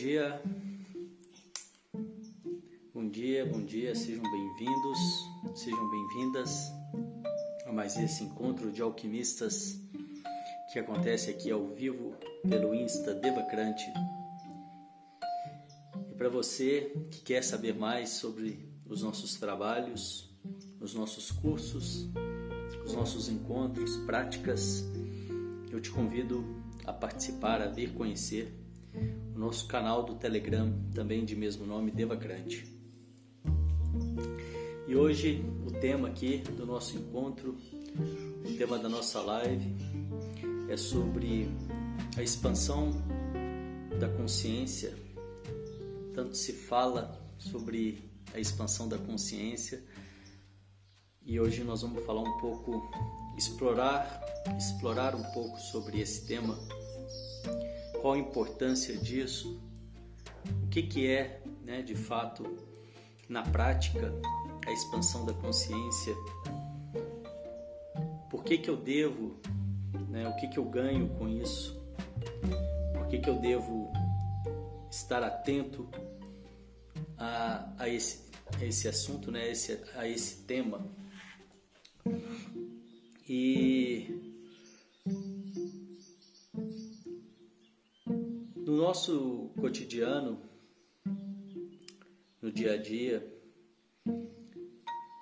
Dia, bom dia, bom dia, sejam bem-vindos, sejam bem-vindas a mais esse encontro de alquimistas que acontece aqui ao vivo pelo Insta Devacrante. E para você que quer saber mais sobre os nossos trabalhos, os nossos cursos, os nossos encontros, práticas, eu te convido a participar, a vir conhecer o nosso canal do Telegram, também de mesmo nome, Devacrante. E hoje o tema aqui do nosso encontro, o tema da nossa live é sobre a expansão da consciência. Tanto se fala sobre a expansão da consciência e hoje nós vamos falar um pouco, explorar, explorar um pouco sobre esse tema qual a importância disso, o que, que é, né, de fato, na prática, a expansão da consciência, por que, que eu devo, né, o que, que eu ganho com isso, por que, que eu devo estar atento a, a, esse, a esse assunto, né, a esse, a esse tema. E nosso cotidiano, no dia a dia,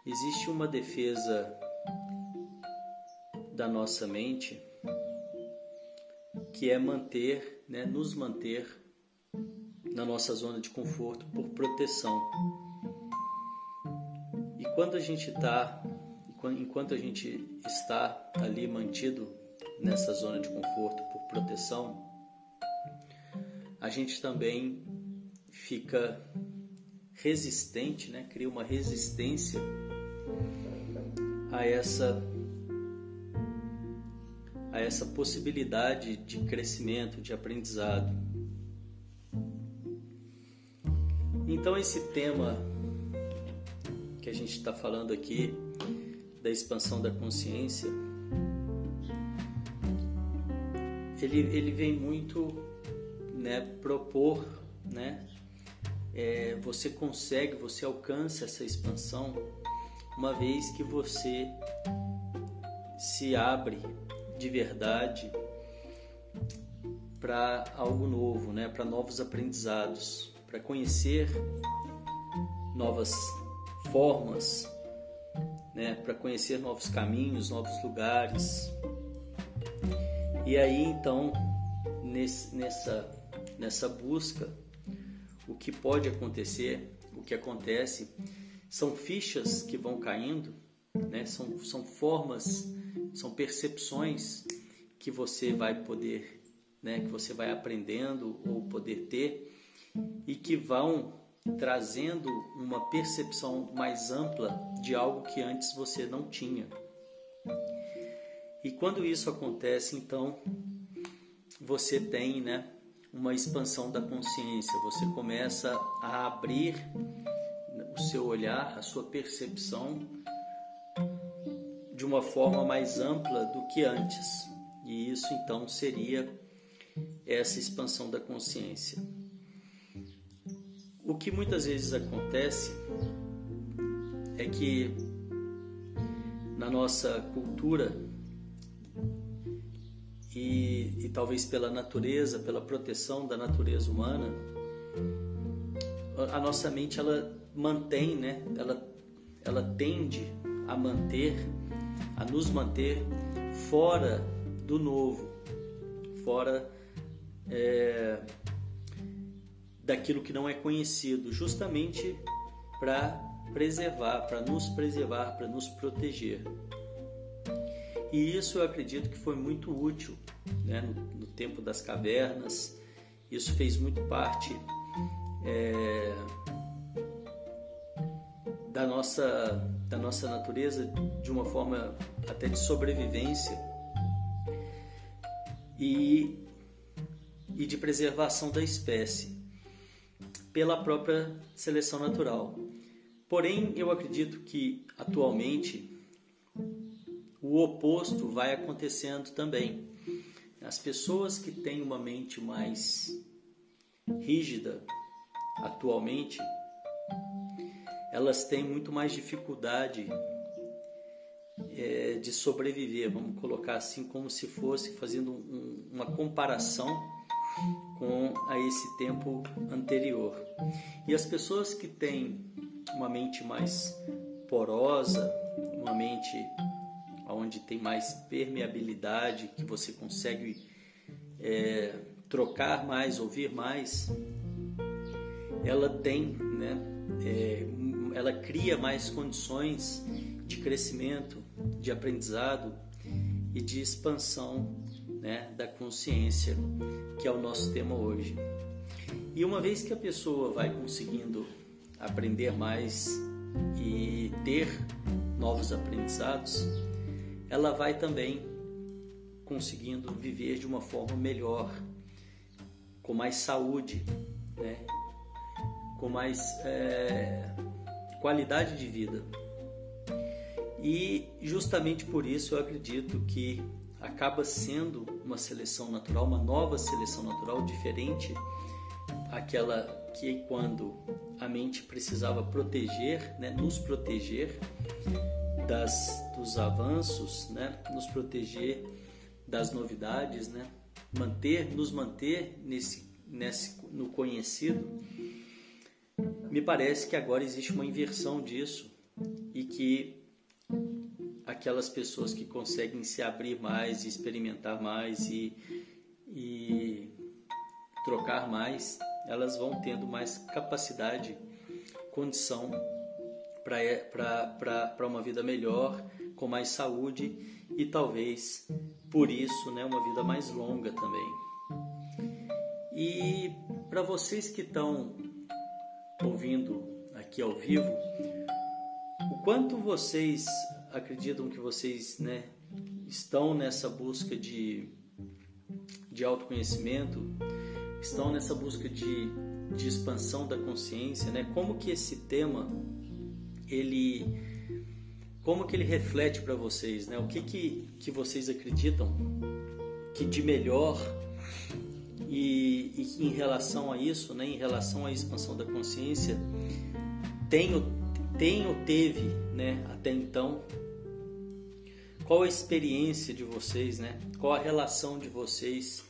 existe uma defesa da nossa mente que é manter, né, nos manter na nossa zona de conforto por proteção. E quando a gente está, enquanto a gente está ali mantido nessa zona de conforto por proteção, a gente também fica resistente, né? cria uma resistência a essa a essa possibilidade de crescimento, de aprendizado. Então esse tema que a gente está falando aqui da expansão da consciência, ele, ele vem muito né, propor, né, é, você consegue, você alcança essa expansão uma vez que você se abre de verdade para algo novo, né, para novos aprendizados, para conhecer novas formas, né, para conhecer novos caminhos, novos lugares. E aí então nesse, nessa nessa busca, o que pode acontecer, o que acontece, são fichas que vão caindo, né? são, são formas, são percepções que você vai poder, né? que você vai aprendendo ou poder ter e que vão trazendo uma percepção mais ampla de algo que antes você não tinha. E quando isso acontece, então você tem, né, uma expansão da consciência, você começa a abrir o seu olhar, a sua percepção de uma forma mais ampla do que antes. E isso então seria essa expansão da consciência. O que muitas vezes acontece é que na nossa cultura e, e talvez pela natureza, pela proteção da natureza humana, a nossa mente ela mantém, né? Ela, ela tende a manter, a nos manter fora do novo, fora é, daquilo que não é conhecido, justamente para preservar, para nos preservar, para nos proteger. E isso eu acredito que foi muito útil né, no, no tempo das cavernas. Isso fez muito parte é, da, nossa, da nossa natureza de uma forma até de sobrevivência e, e de preservação da espécie pela própria seleção natural. Porém, eu acredito que atualmente o oposto vai acontecendo também. As pessoas que têm uma mente mais rígida atualmente, elas têm muito mais dificuldade é, de sobreviver, vamos colocar assim, como se fosse fazendo um, uma comparação com a esse tempo anterior. E as pessoas que têm uma mente mais porosa, uma mente onde tem mais permeabilidade, que você consegue é, trocar mais, ouvir mais, ela tem, né, é, ela cria mais condições de crescimento, de aprendizado e de expansão né, da consciência, que é o nosso tema hoje. E uma vez que a pessoa vai conseguindo aprender mais e ter novos aprendizados, ela vai também conseguindo viver de uma forma melhor, com mais saúde, né? com mais é, qualidade de vida. E justamente por isso eu acredito que acaba sendo uma seleção natural, uma nova seleção natural diferente aquela que quando a mente precisava proteger, né, nos proteger das, dos avanços, né, nos proteger das novidades, né, manter, nos manter nesse, nesse, no conhecido. Me parece que agora existe uma inversão disso e que aquelas pessoas que conseguem se abrir mais, experimentar mais e, e trocar mais, elas vão tendo mais capacidade, condição para uma vida melhor, com mais saúde e talvez por isso né, uma vida mais longa também. E para vocês que estão ouvindo aqui ao vivo, o quanto vocês acreditam que vocês né, estão nessa busca de, de autoconhecimento, estão nessa busca de, de expansão da consciência, né? Como que esse tema ele como que ele reflete para vocês, né? O que que, que vocês acreditam que de melhor e, e, em relação a isso, né? Em relação à expansão da consciência, tem, tem ou teve, né? Até então qual a experiência de vocês, né? Qual a relação de vocês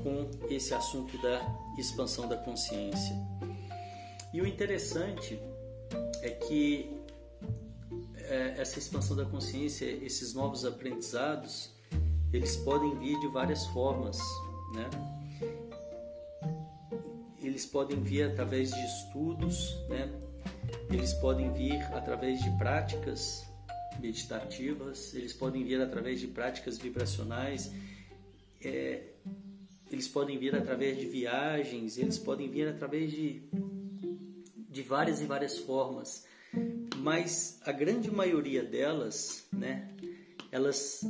com esse assunto da expansão da consciência? E o interessante é que é, essa expansão da consciência, esses novos aprendizados, eles podem vir de várias formas, né? Eles podem vir através de estudos, né? Eles podem vir através de práticas meditativas, eles podem vir através de práticas vibracionais, é, eles podem vir através de viagens, eles podem vir através de, de várias e várias formas, mas a grande maioria delas, né, elas,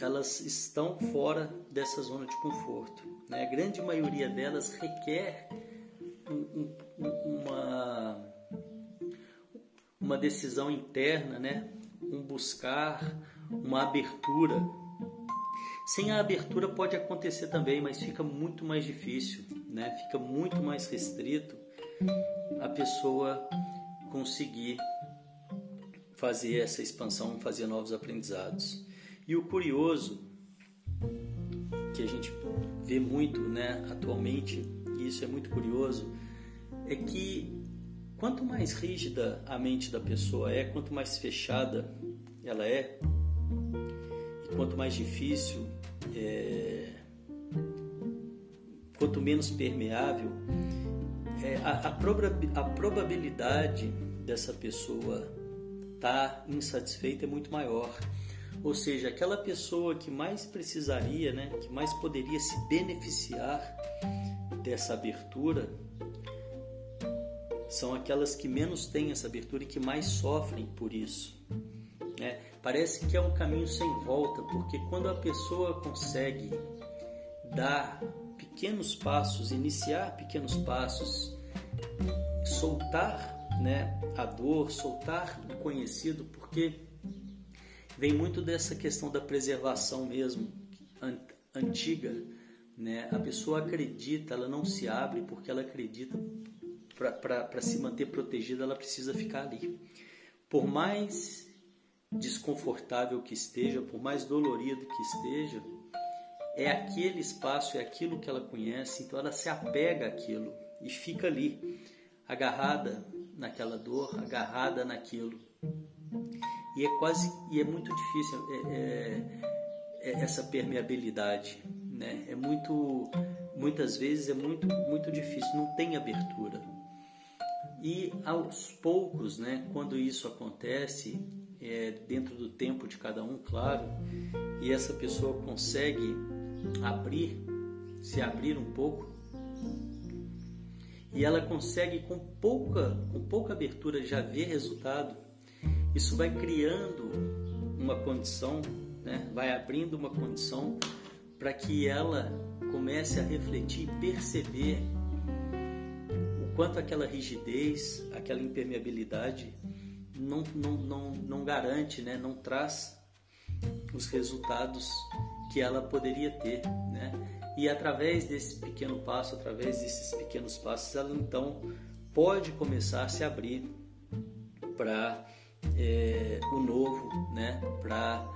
elas estão fora dessa zona de conforto. Né? A grande maioria delas requer um, um, uma, uma decisão interna, né? um buscar, uma abertura. Sem a abertura pode acontecer também, mas fica muito mais difícil, né? Fica muito mais restrito a pessoa conseguir fazer essa expansão, fazer novos aprendizados. E o curioso que a gente vê muito, né, atualmente, e isso é muito curioso, é que Quanto mais rígida a mente da pessoa é, quanto mais fechada ela é, e quanto mais difícil, é, quanto menos permeável, é, a, a, a probabilidade dessa pessoa estar tá insatisfeita é muito maior. Ou seja, aquela pessoa que mais precisaria, né, que mais poderia se beneficiar dessa abertura, são aquelas que menos têm essa abertura e que mais sofrem por isso. É, parece que é um caminho sem volta, porque quando a pessoa consegue dar pequenos passos, iniciar pequenos passos, soltar né, a dor, soltar o conhecido, porque vem muito dessa questão da preservação mesmo, antiga né? A pessoa acredita, ela não se abre porque ela acredita para se manter protegida, ela precisa ficar ali. Por mais desconfortável que esteja, por mais dolorido que esteja, é aquele espaço, é aquilo que ela conhece, então ela se apega àquilo e fica ali, agarrada naquela dor, agarrada naquilo. E é quase, e é muito difícil é, é, é essa permeabilidade, né? É muito, muitas vezes é muito, muito difícil, não tem abertura. E aos poucos, né, quando isso acontece, é, dentro do tempo de cada um, claro, e essa pessoa consegue abrir, se abrir um pouco, e ela consegue com pouca, com pouca abertura já ver resultado, isso vai criando uma condição, né? vai abrindo uma condição para que ela comece a refletir e perceber o quanto aquela rigidez, aquela impermeabilidade não, não, não, não garante, né? não traz os resultados que ela poderia ter. Né? E através desse pequeno passo, através desses pequenos passos, ela então pode começar a se abrir para é, o novo, né? para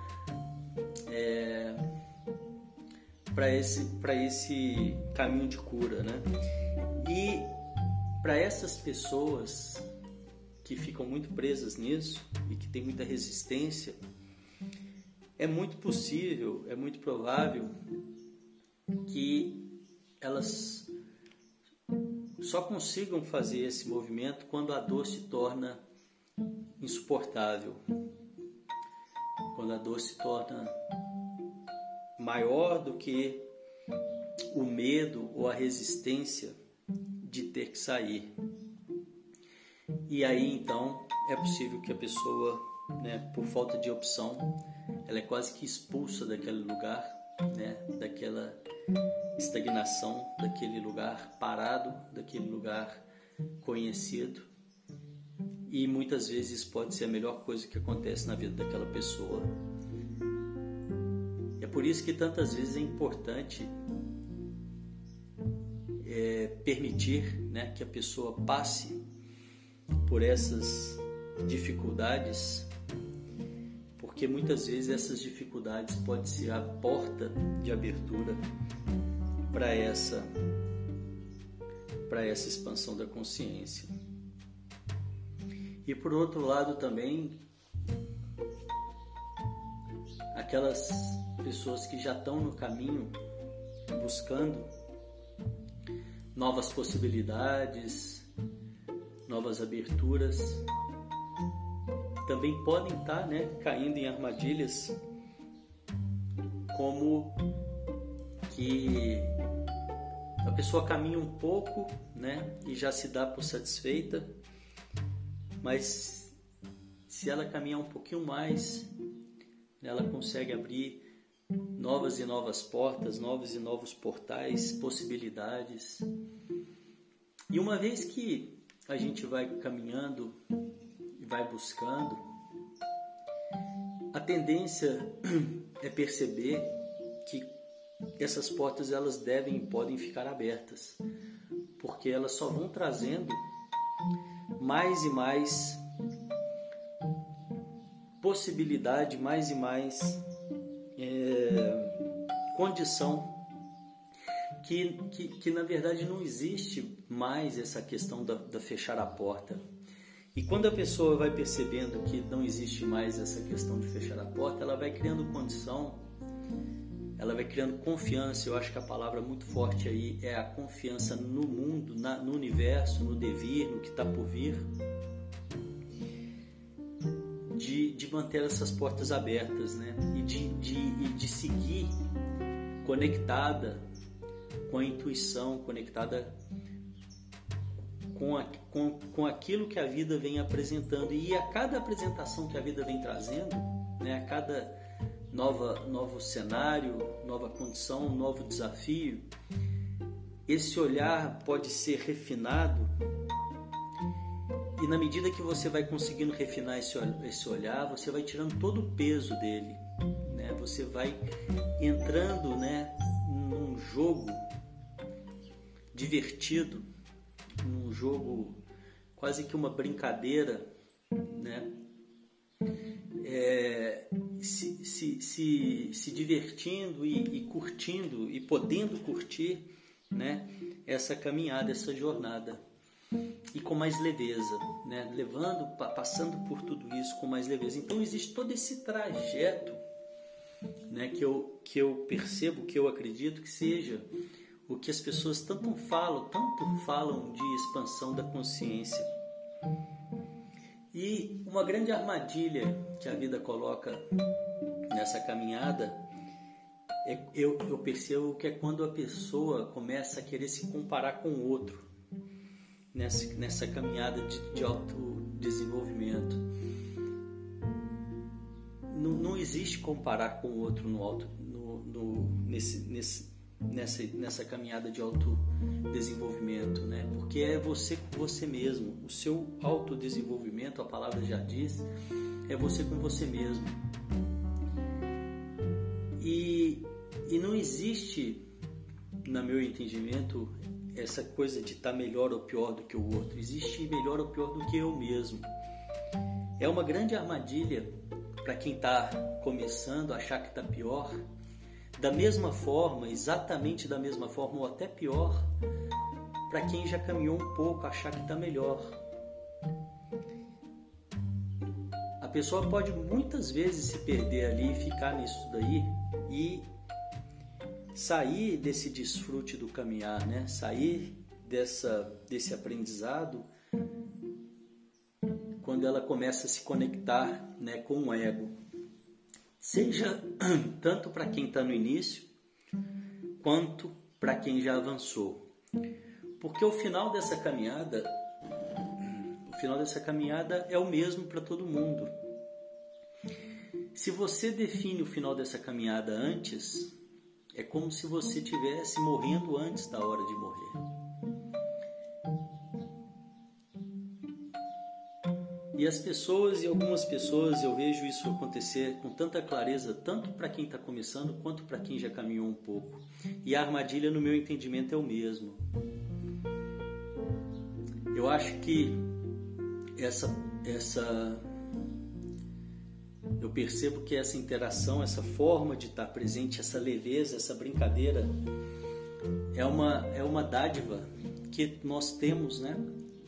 é, para esse, esse caminho de cura. Né? E para essas pessoas que ficam muito presas nisso e que têm muita resistência, é muito possível, é muito provável que elas só consigam fazer esse movimento quando a dor se torna insuportável, quando a dor se torna maior do que o medo ou a resistência de ter que sair. E aí então é possível que a pessoa, né, por falta de opção, ela é quase que expulsa daquele lugar, né, daquela estagnação, daquele lugar parado, daquele lugar conhecido. E muitas vezes pode ser a melhor coisa que acontece na vida daquela pessoa. É por isso que tantas vezes é importante é, permitir né, que a pessoa passe por essas dificuldades, porque muitas vezes essas dificuldades podem ser a porta de abertura para essa para essa expansão da consciência. E por outro lado também aquelas pessoas que já estão no caminho buscando novas possibilidades, novas aberturas, também podem estar né, caindo em armadilhas como que a pessoa caminha um pouco né, e já se dá por satisfeita, mas se ela caminhar um pouquinho mais, ela consegue abrir novas e novas portas, novos e novos portais, possibilidades. E uma vez que a gente vai caminhando vai buscando, a tendência é perceber que essas portas elas devem e podem ficar abertas, porque elas só vão trazendo mais e mais possibilidade, mais e mais é, condição que, que, que na verdade não existe mais essa questão da, da fechar a porta. E quando a pessoa vai percebendo que não existe mais essa questão de fechar a porta, ela vai criando condição, ela vai criando confiança. Eu acho que a palavra muito forte aí é a confiança no mundo, na, no universo, no devir, no que está por vir. De, de manter essas portas abertas, né? E de, de, de seguir conectada com a intuição, conectada com, a, com, com aquilo que a vida vem apresentando. E a cada apresentação que a vida vem trazendo, né, a cada nova, novo cenário, nova condição, novo desafio, esse olhar pode ser refinado. E na medida que você vai conseguindo refinar esse, esse olhar, você vai tirando todo o peso dele. Né? Você vai entrando né, jogo divertido, num jogo quase que uma brincadeira, né? É, se, se, se, se divertindo e, e curtindo e podendo curtir né, essa caminhada, essa jornada e com mais leveza, né? levando, passando por tudo isso com mais leveza. Então existe todo esse trajeto, né? Que eu que eu percebo, que eu acredito que seja o que as pessoas tanto falam, tanto falam de expansão da consciência. E uma grande armadilha que a vida coloca nessa caminhada é, eu, eu percebo que é quando a pessoa começa a querer se comparar com o outro nessa, nessa caminhada de, de autodesenvolvimento. Não, não existe comparar com o outro no auto, no, no, nesse, nesse, nessa, nessa caminhada de autodesenvolvimento, né? Porque é você com você mesmo. O seu autodesenvolvimento, a palavra já diz, é você com você mesmo. E, e não existe, no meu entendimento, essa coisa de estar tá melhor ou pior do que o outro. Existe melhor ou pior do que eu mesmo. É uma grande armadilha para quem está começando a achar que está pior. Da mesma forma, exatamente da mesma forma, ou até pior, para quem já caminhou um pouco, achar que está melhor. A pessoa pode muitas vezes se perder ali e ficar nisso daí e sair desse desfrute do caminhar, né? Sair dessa desse aprendizado quando ela começa a se conectar, né, com o ego. Seja tanto para quem está no início, quanto para quem já avançou. Porque o final dessa caminhada, o final dessa caminhada é o mesmo para todo mundo. Se você define o final dessa caminhada antes, é como se você tivesse morrendo antes da hora de morrer. E as pessoas, e algumas pessoas, eu vejo isso acontecer com tanta clareza, tanto para quem está começando quanto para quem já caminhou um pouco. E a armadilha, no meu entendimento, é o mesmo. Eu acho que essa, essa eu percebo que essa interação, essa forma de estar presente, essa leveza, essa brincadeira é uma, é uma dádiva que nós temos, né?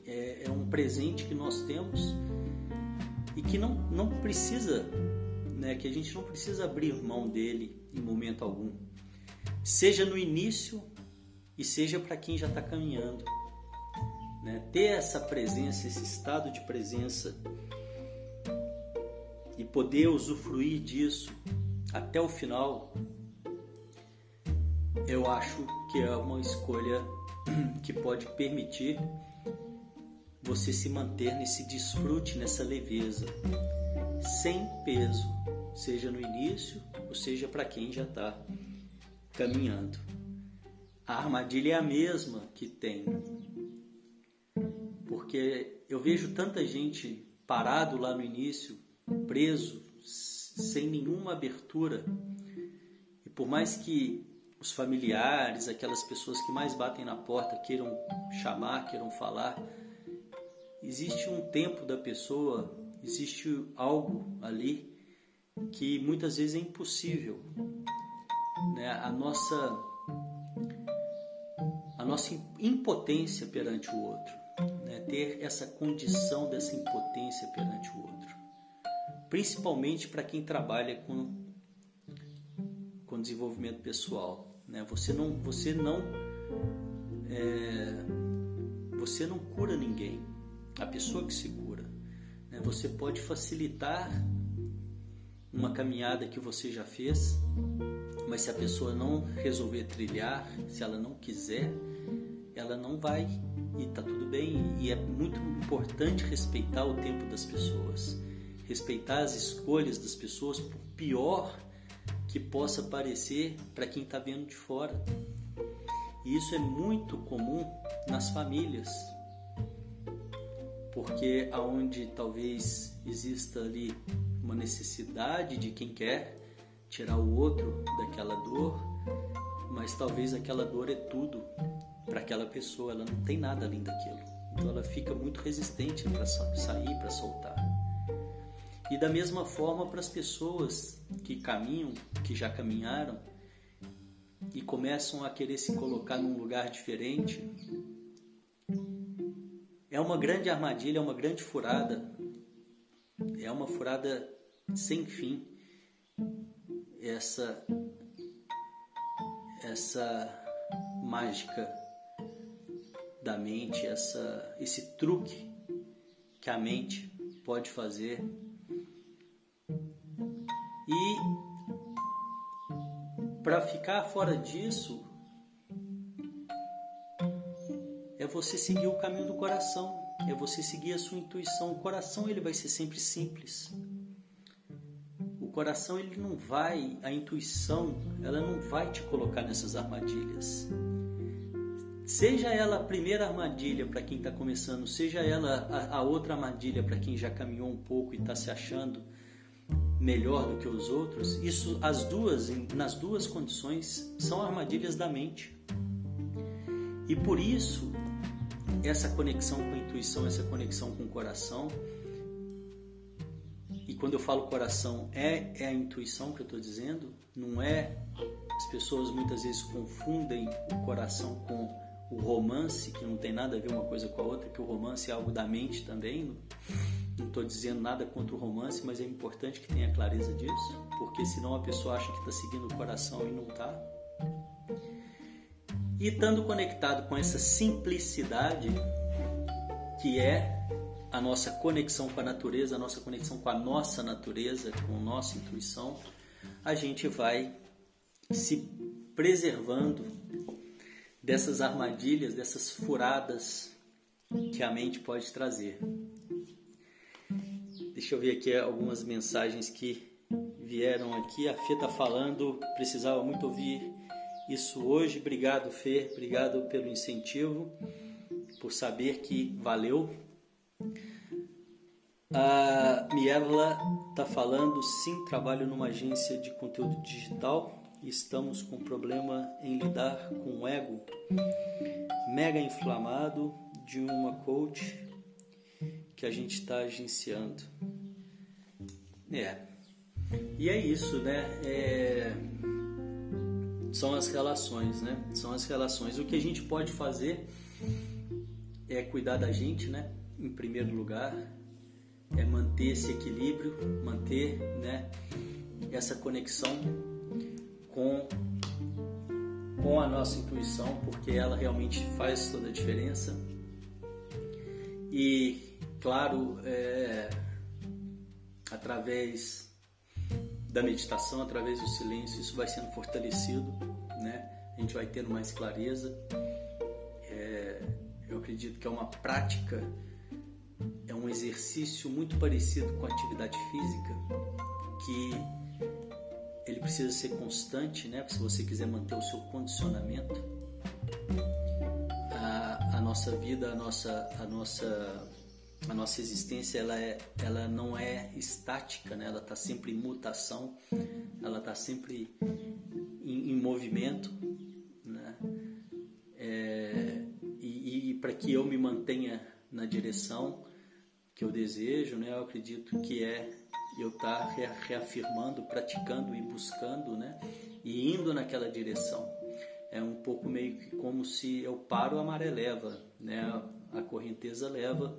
É, é um presente que nós temos que não, não precisa, né? Que a gente não precisa abrir mão dele em momento algum, seja no início e seja para quem já está caminhando. Né? Ter essa presença, esse estado de presença e poder usufruir disso até o final, eu acho que é uma escolha que pode permitir você se manter nesse desfrute, nessa leveza, sem peso, seja no início ou seja para quem já está caminhando. A armadilha é a mesma que tem, porque eu vejo tanta gente parado lá no início preso, sem nenhuma abertura. E por mais que os familiares, aquelas pessoas que mais batem na porta, queiram chamar, queiram falar, existe um tempo da pessoa, existe algo ali que muitas vezes é impossível. Né? A nossa a nossa impotência perante o outro, né? ter essa condição dessa impotência perante o outro principalmente para quem trabalha com, com desenvolvimento pessoal. Né? Você não, você não, é, você não cura ninguém. A pessoa que se cura. Né? Você pode facilitar uma caminhada que você já fez, mas se a pessoa não resolver trilhar, se ela não quiser, ela não vai e tá tudo bem. E é muito importante respeitar o tempo das pessoas respeitar as escolhas das pessoas, por pior que possa parecer para quem está vendo de fora. E isso é muito comum nas famílias, porque aonde talvez exista ali uma necessidade de quem quer tirar o outro daquela dor, mas talvez aquela dor é tudo para aquela pessoa, ela não tem nada além daquilo. Então ela fica muito resistente para sair, para soltar. E da mesma forma para as pessoas que caminham, que já caminharam e começam a querer se colocar num lugar diferente, é uma grande armadilha, é uma grande furada, é uma furada sem fim. Essa essa mágica da mente, essa esse truque que a mente pode fazer. E para ficar fora disso, você seguir o caminho do coração, é você seguir a sua intuição. O coração ele vai ser sempre simples. O coração ele não vai, a intuição, ela não vai te colocar nessas armadilhas. Seja ela a primeira armadilha para quem está começando, seja ela a, a outra armadilha para quem já caminhou um pouco e está se achando melhor do que os outros, isso as duas nas duas condições são armadilhas da mente. E por isso essa conexão com a intuição, essa conexão com o coração. E quando eu falo coração, é, é a intuição que eu estou dizendo, não é. As pessoas muitas vezes confundem o coração com o romance, que não tem nada a ver uma coisa com a outra, que o romance é algo da mente também. Não estou dizendo nada contra o romance, mas é importante que tenha clareza disso, porque senão a pessoa acha que está seguindo o coração e não está. E estando conectado com essa simplicidade, que é a nossa conexão com a natureza, a nossa conexão com a nossa natureza, com a nossa intuição, a gente vai se preservando dessas armadilhas, dessas furadas que a mente pode trazer. Deixa eu ver aqui algumas mensagens que vieram aqui. A Fê está falando, precisava muito ouvir isso hoje. Obrigado, Fê, obrigado pelo incentivo, por saber que valeu. A Miela está falando, sim, trabalho numa agência de conteúdo digital e estamos com problema em lidar com o ego mega inflamado de uma coach que a gente está agenciando. É. E é isso, né? É são as relações, né? São as relações. O que a gente pode fazer é cuidar da gente, né? Em primeiro lugar, é manter esse equilíbrio, manter, né? Essa conexão com com a nossa intuição, porque ela realmente faz toda a diferença. E, claro, é, através da meditação, através do silêncio, isso vai sendo fortalecido, né? A gente vai tendo mais clareza. É, eu acredito que é uma prática, é um exercício muito parecido com a atividade física, que ele precisa ser constante, né? Se você quiser manter o seu condicionamento, a, a nossa vida, a nossa, a nossa a nossa existência ela, é, ela não é estática, né? ela está sempre em mutação, ela está sempre em, em, movimento. Né? É, e, e para que eu me mantenha na direção que eu desejo, né? eu acredito que é eu estar tá reafirmando, praticando e buscando né? e indo naquela direção. É um pouco meio que como se eu paro, a maré leva, né? a correnteza leva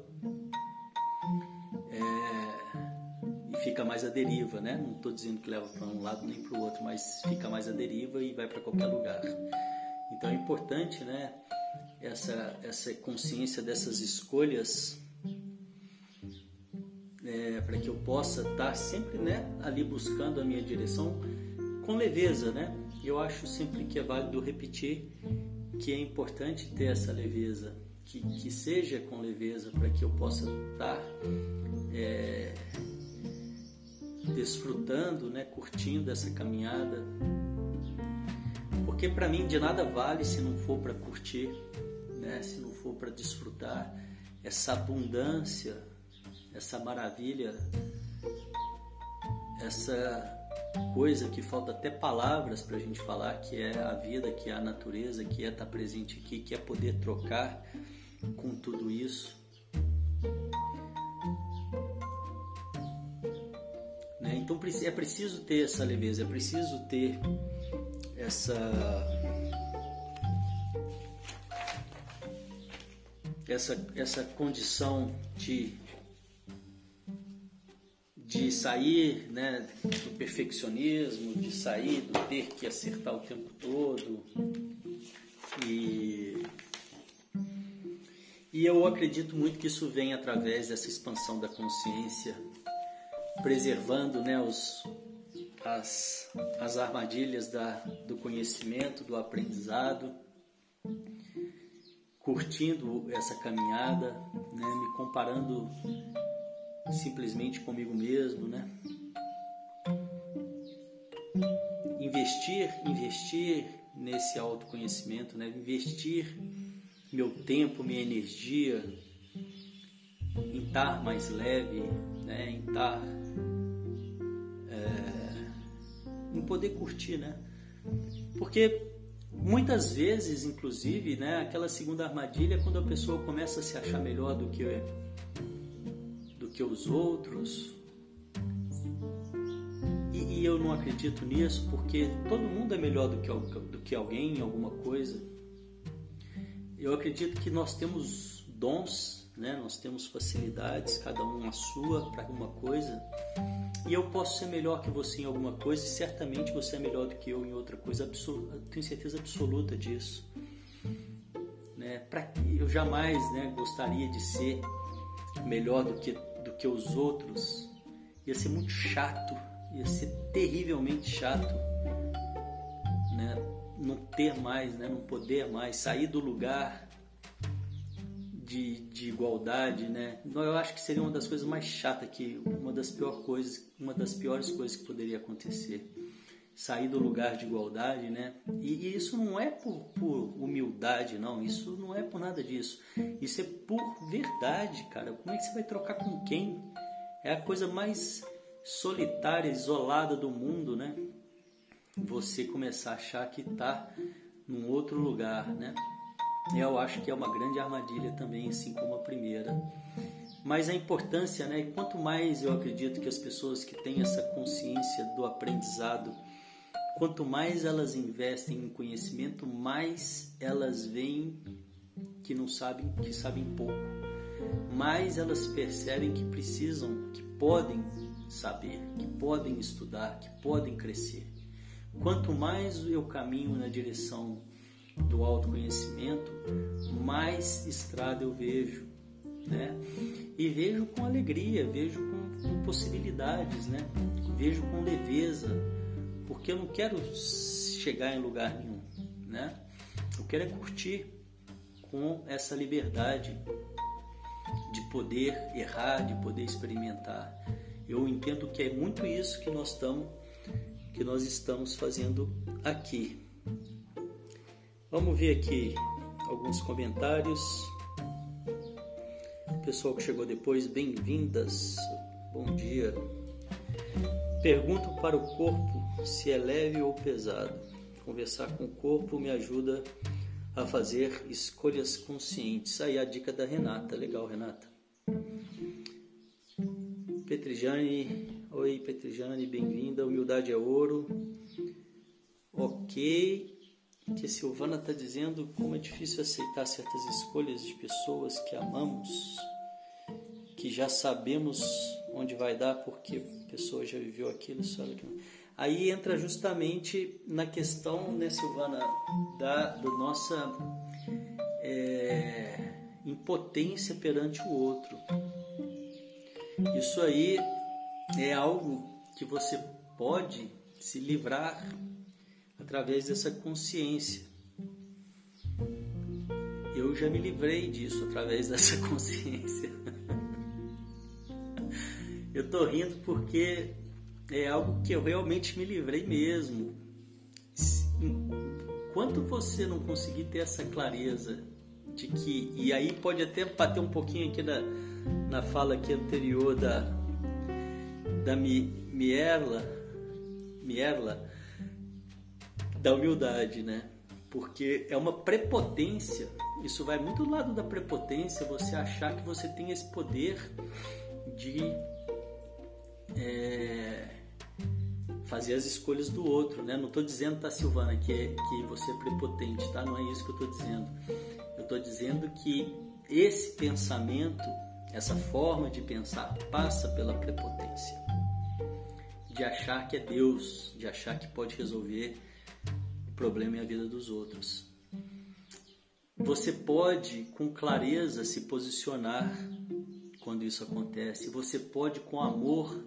é, e fica mais à deriva, né? Não estou dizendo que leva para um lado nem para o outro, mas fica mais à deriva e vai para qualquer lugar. Então é importante, né? Essa, essa consciência dessas escolhas é, para que eu possa estar tá sempre né, ali buscando a minha direção com leveza, né? Eu acho sempre que é válido repetir que é importante ter essa leveza, que, que seja com leveza para que eu possa estar é, desfrutando, né, curtindo essa caminhada. Porque para mim de nada vale se não for para curtir, né, se não for para desfrutar essa abundância, essa maravilha, essa coisa que falta até palavras para a gente falar, que é a vida, que é a natureza, que é estar presente aqui, que é poder trocar com tudo isso. Né? Então é preciso ter essa leveza, é preciso ter essa essa essa condição de de sair né, do perfeccionismo, de sair do ter que acertar o tempo todo. E, e eu acredito muito que isso vem através dessa expansão da consciência, preservando né, os, as, as armadilhas da, do conhecimento, do aprendizado, curtindo essa caminhada, né, me comparando simplesmente comigo mesmo, né? Investir, investir nesse autoconhecimento, né? Investir meu tempo, minha energia em estar mais leve, né? Em estar é, em poder curtir, né? Porque muitas vezes, inclusive, né? Aquela segunda armadilha é quando a pessoa começa a se achar melhor do que que os outros. E, e, eu não acredito nisso porque todo mundo é melhor do que, do que alguém em alguma coisa. Eu acredito que nós temos dons, né? nós temos facilidades, cada um a sua para alguma coisa. E eu posso ser melhor que você em alguma coisa e certamente você é melhor do que eu em outra coisa. Absoluta, tenho certeza absoluta disso. Né? Pra, eu jamais né, gostaria de ser melhor do que do que os outros, ia ser muito chato, ia ser terrivelmente chato, né? Não ter mais, né? Não poder mais sair do lugar de, de igualdade, né? Eu acho que seria uma das coisas mais chatas que uma das piores coisas, uma das piores coisas que poderia acontecer sair do lugar de igualdade, né? E, e, isso não é por, por humildade, não. Isso não é por nada disso. Isso é por verdade, cara. Como é que você vai trocar com quem? É a coisa mais solitária, isolada do mundo, né? Você começar a achar que está num outro lugar, né? Eu acho que é uma grande armadilha também, assim como a primeira. Mas a importância, né? Quanto mais eu acredito que as pessoas que têm essa consciência do aprendizado Quanto mais elas investem em conhecimento, mais elas veem que não sabem, que sabem pouco. Mais elas percebem que precisam, que podem saber, que podem estudar, que podem crescer. Quanto mais eu caminho na direção do autoconhecimento, mais estrada eu vejo, né? E vejo com alegria, vejo com, com possibilidades, né? Vejo com leveza, porque eu não quero chegar em lugar nenhum, né? Eu quero é curtir com essa liberdade de poder errar, de poder experimentar. Eu entendo que é muito isso que nós estamos que nós estamos fazendo aqui. Vamos ver aqui alguns comentários. Pessoal que chegou depois, bem-vindas. Bom dia. Pergunto para o corpo se é leve ou pesado. Conversar com o corpo me ajuda a fazer escolhas conscientes. Aí a dica da Renata. Legal, Renata. Petrijane, oi Petrijane, bem-vinda. Humildade é ouro. Ok. Que a Silvana está dizendo como é difícil aceitar certas escolhas de pessoas que amamos, que já sabemos onde vai dar porque pessoa já viveu aquilo, que Aí entra justamente na questão, né, Silvana, da do nossa é, impotência perante o outro. Isso aí é algo que você pode se livrar através dessa consciência. Eu já me livrei disso através dessa consciência. Eu tô rindo porque é algo que eu realmente me livrei mesmo. Enquanto você não conseguir ter essa clareza de que e aí pode até bater um pouquinho aqui na, na fala aqui anterior da da Mierla, Mierla da humildade, né? Porque é uma prepotência. Isso vai muito do lado da prepotência, você achar que você tem esse poder de é, fazer as escolhas do outro, né? Não estou dizendo, tá, Silvana, que, é, que você é prepotente, tá? Não é isso que eu estou dizendo. Eu estou dizendo que esse pensamento, essa forma de pensar, passa pela prepotência. De achar que é Deus, de achar que pode resolver o problema e a vida dos outros. Você pode, com clareza, se posicionar quando isso acontece. Você pode, com amor,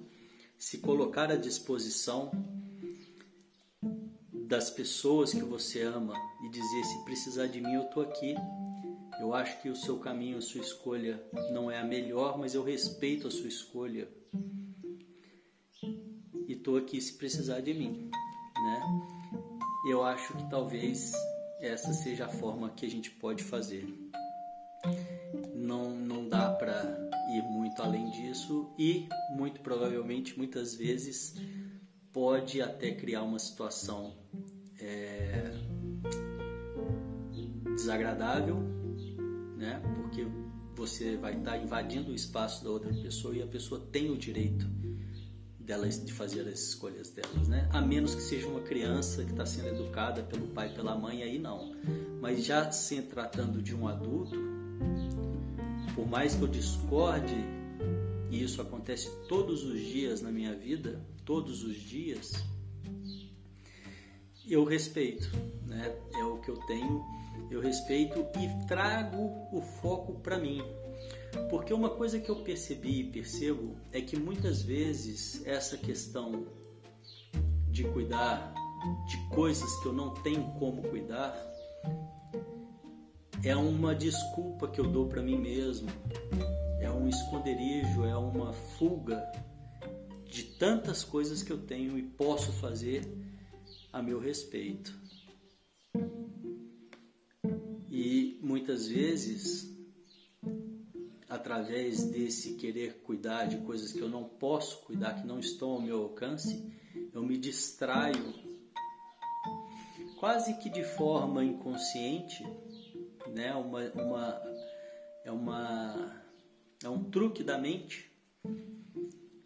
se colocar à disposição das pessoas que você ama e dizer: se precisar de mim, eu estou aqui. Eu acho que o seu caminho, a sua escolha não é a melhor, mas eu respeito a sua escolha. Estou aqui se precisar de mim, né? Eu acho que talvez essa seja a forma que a gente pode fazer. Não, não dá para ir muito além disso e muito provavelmente muitas vezes pode até criar uma situação é, desagradável né? Porque você vai estar tá invadindo o espaço da outra pessoa e a pessoa tem o direito delas de fazer as escolhas delas, né? A menos que seja uma criança que está sendo educada pelo pai, pela mãe, aí não. Mas já se tratando de um adulto, por mais que eu discorde, e isso acontece todos os dias na minha vida, todos os dias, eu respeito, né? É o que eu tenho eu respeito e trago o foco para mim. Porque uma coisa que eu percebi e percebo é que muitas vezes essa questão de cuidar de coisas que eu não tenho como cuidar é uma desculpa que eu dou para mim mesmo, é um esconderijo, é uma fuga de tantas coisas que eu tenho e posso fazer a meu respeito. E muitas vezes, através desse querer cuidar de coisas que eu não posso cuidar, que não estão ao meu alcance, eu me distraio quase que de forma inconsciente, né? Uma, uma, é uma é um truque da mente.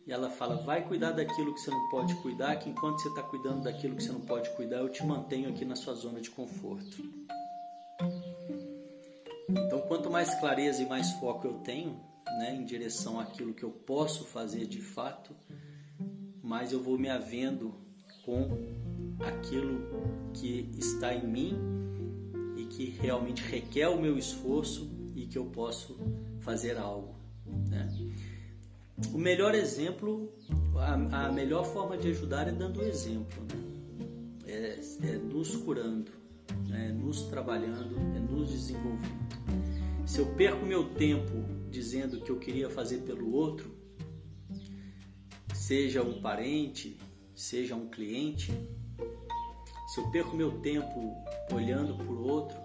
E ela fala: vai cuidar daquilo que você não pode cuidar, que enquanto você está cuidando daquilo que você não pode cuidar, eu te mantenho aqui na sua zona de conforto. Então, quanto mais clareza e mais foco eu tenho né, em direção àquilo que eu posso fazer de fato, mais eu vou me havendo com aquilo que está em mim e que realmente requer o meu esforço e que eu posso fazer algo. Né? O melhor exemplo, a, a, melhor forma de ajudar é dando exemplo, né? é, é nos curando, é nos trabalhando, é nos desenvolvendo. Se eu perco meu tempo dizendo que eu queria fazer pelo outro, seja um parente, seja um cliente, se eu perco meu tempo olhando por outro,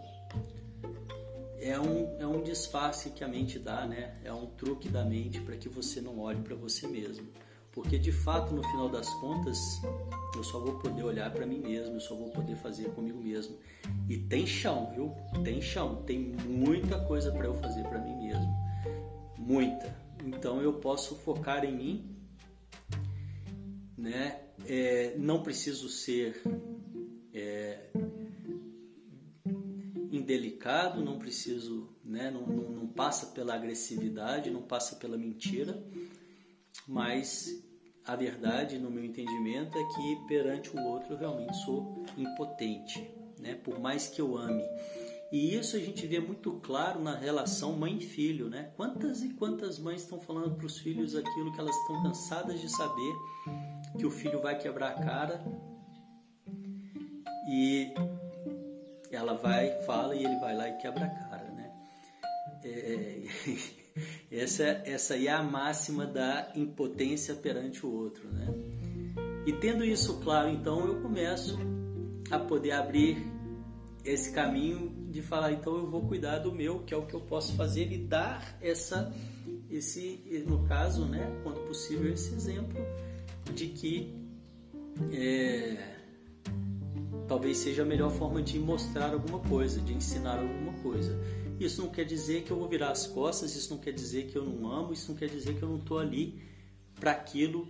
é um, é um disfarce que a mente dá, né? É um truque da mente para que você não olhe para você mesmo. Porque de fato, no final das contas, eu só vou poder olhar para mim mesmo, eu só vou poder fazer comigo mesmo. E tem chão, viu? Tem chão, tem muita coisa para eu fazer para mim mesmo. Muita. Então eu posso focar em mim, né? É, não preciso ser é, indelicado, não preciso, né? Não, não, não passa pela agressividade, não passa pela mentira, mas a verdade, no meu entendimento, é que perante o outro eu realmente sou impotente, né? por mais que eu ame. E isso a gente vê muito claro na relação mãe-filho, né? Quantas e quantas mães estão falando para os filhos aquilo que elas estão cansadas de saber que o filho vai quebrar a cara e ela vai, fala e ele vai lá e quebra a cara, né? É, Essa, essa aí é a máxima da impotência perante o outro, né? E tendo isso claro, então eu começo a poder abrir esse caminho de falar, então eu vou cuidar do meu, que é o que eu posso fazer e dar essa esse, no caso, né, quando possível, esse exemplo de que é, talvez seja a melhor forma de mostrar alguma coisa, de ensinar alguma coisa. Isso não quer dizer que eu vou virar as costas, isso não quer dizer que eu não amo, isso não quer dizer que eu não estou ali para aquilo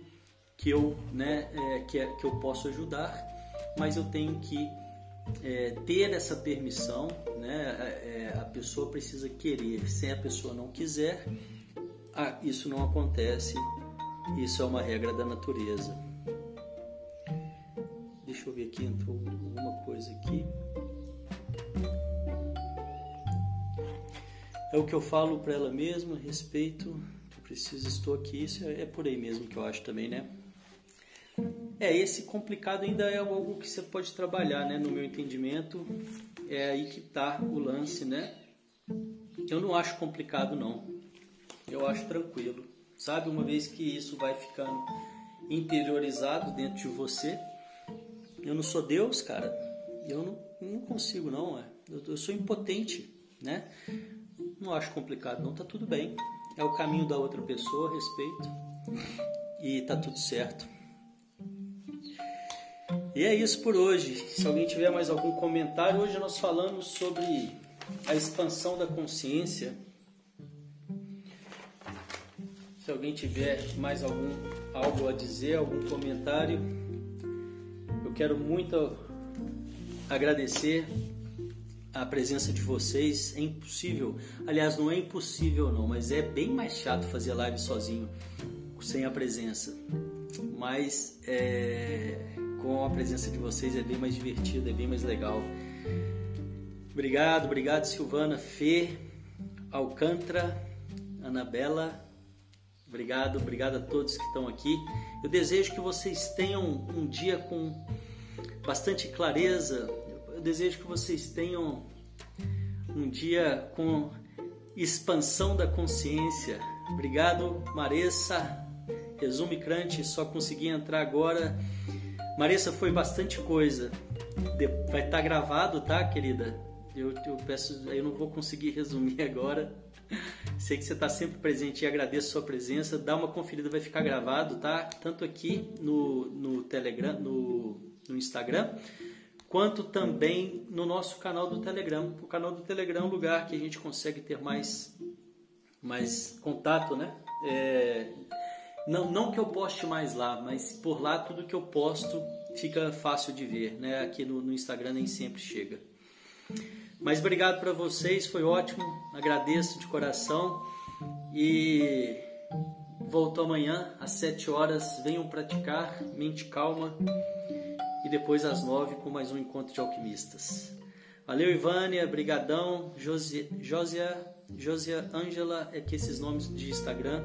que eu, né, é, que, é, que eu posso ajudar, mas eu tenho que é, ter essa permissão, né, é, a pessoa precisa querer, se a pessoa não quiser, isso não acontece, isso é uma regra da natureza. Deixa eu ver aqui, entrou alguma coisa aqui. É o que eu falo para ela mesma, respeito, preciso, estou aqui. Isso é, é por aí mesmo que eu acho também, né? É, esse complicado ainda é algo que você pode trabalhar, né? No meu entendimento, é aí que tá o lance, né? Eu não acho complicado, não. Eu acho tranquilo. Sabe, uma vez que isso vai ficando interiorizado dentro de você, eu não sou Deus, cara. Eu não, não consigo, não. É. Eu, eu sou impotente, né? Não acho complicado, não. Tá tudo bem. É o caminho da outra pessoa, respeito. E tá tudo certo. E é isso por hoje. Se alguém tiver mais algum comentário, hoje nós falamos sobre a expansão da consciência. Se alguém tiver mais algum algo a dizer, algum comentário, eu quero muito agradecer a presença de vocês. É impossível, aliás, não é impossível não, mas é bem mais chato fazer live sozinho, sem a presença. Mas é, com a presença de vocês é bem mais divertido, é bem mais legal. Obrigado, obrigado Silvana, Fê, Alcântara, Anabela. Obrigado, obrigado a todos que estão aqui. Eu desejo que vocês tenham um dia com bastante clareza. Desejo que vocês tenham um dia com expansão da consciência. Obrigado, Maressa. Resume Crante, só consegui entrar agora. Marissa, foi bastante coisa. Vai estar tá gravado, tá, querida? Eu, eu peço, eu não vou conseguir resumir agora. Sei que você está sempre presente e agradeço a sua presença. Dá uma conferida, vai ficar gravado, tá? Tanto aqui no, no Telegram, no, no Instagram, quanto também no nosso canal do Telegram. O canal do Telegram é um lugar que a gente consegue ter mais, mais contato, né? É, não, não que eu poste mais lá, mas por lá tudo que eu posto fica fácil de ver, né? Aqui no, no Instagram nem sempre chega. Mas obrigado para vocês, foi ótimo, agradeço de coração e volto amanhã às 7 horas. Venham praticar, mente calma e depois às 9 com mais um encontro de alquimistas. Valeu, Ivânia, brigadão, Josia, Josia Josia Angela, é que esses nomes de Instagram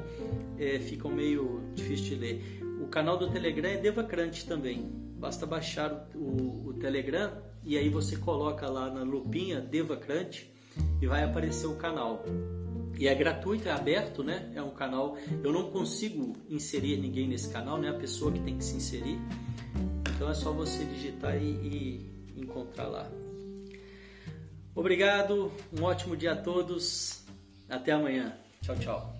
é, ficam meio difíceis de ler. O canal do Telegram é Devacrante também. Basta baixar o, o, o, Telegram e aí você coloca lá na lupinha Devacrante e vai aparecer o canal. E é gratuito, é aberto, né? É um canal. Eu não consigo inserir ninguém nesse canal, né? A pessoa que tem que se inserir. Então é só você digitar e, e encontrar lá. Obrigado, um ótimo dia a todos. Até amanhã. Tchau, tchau.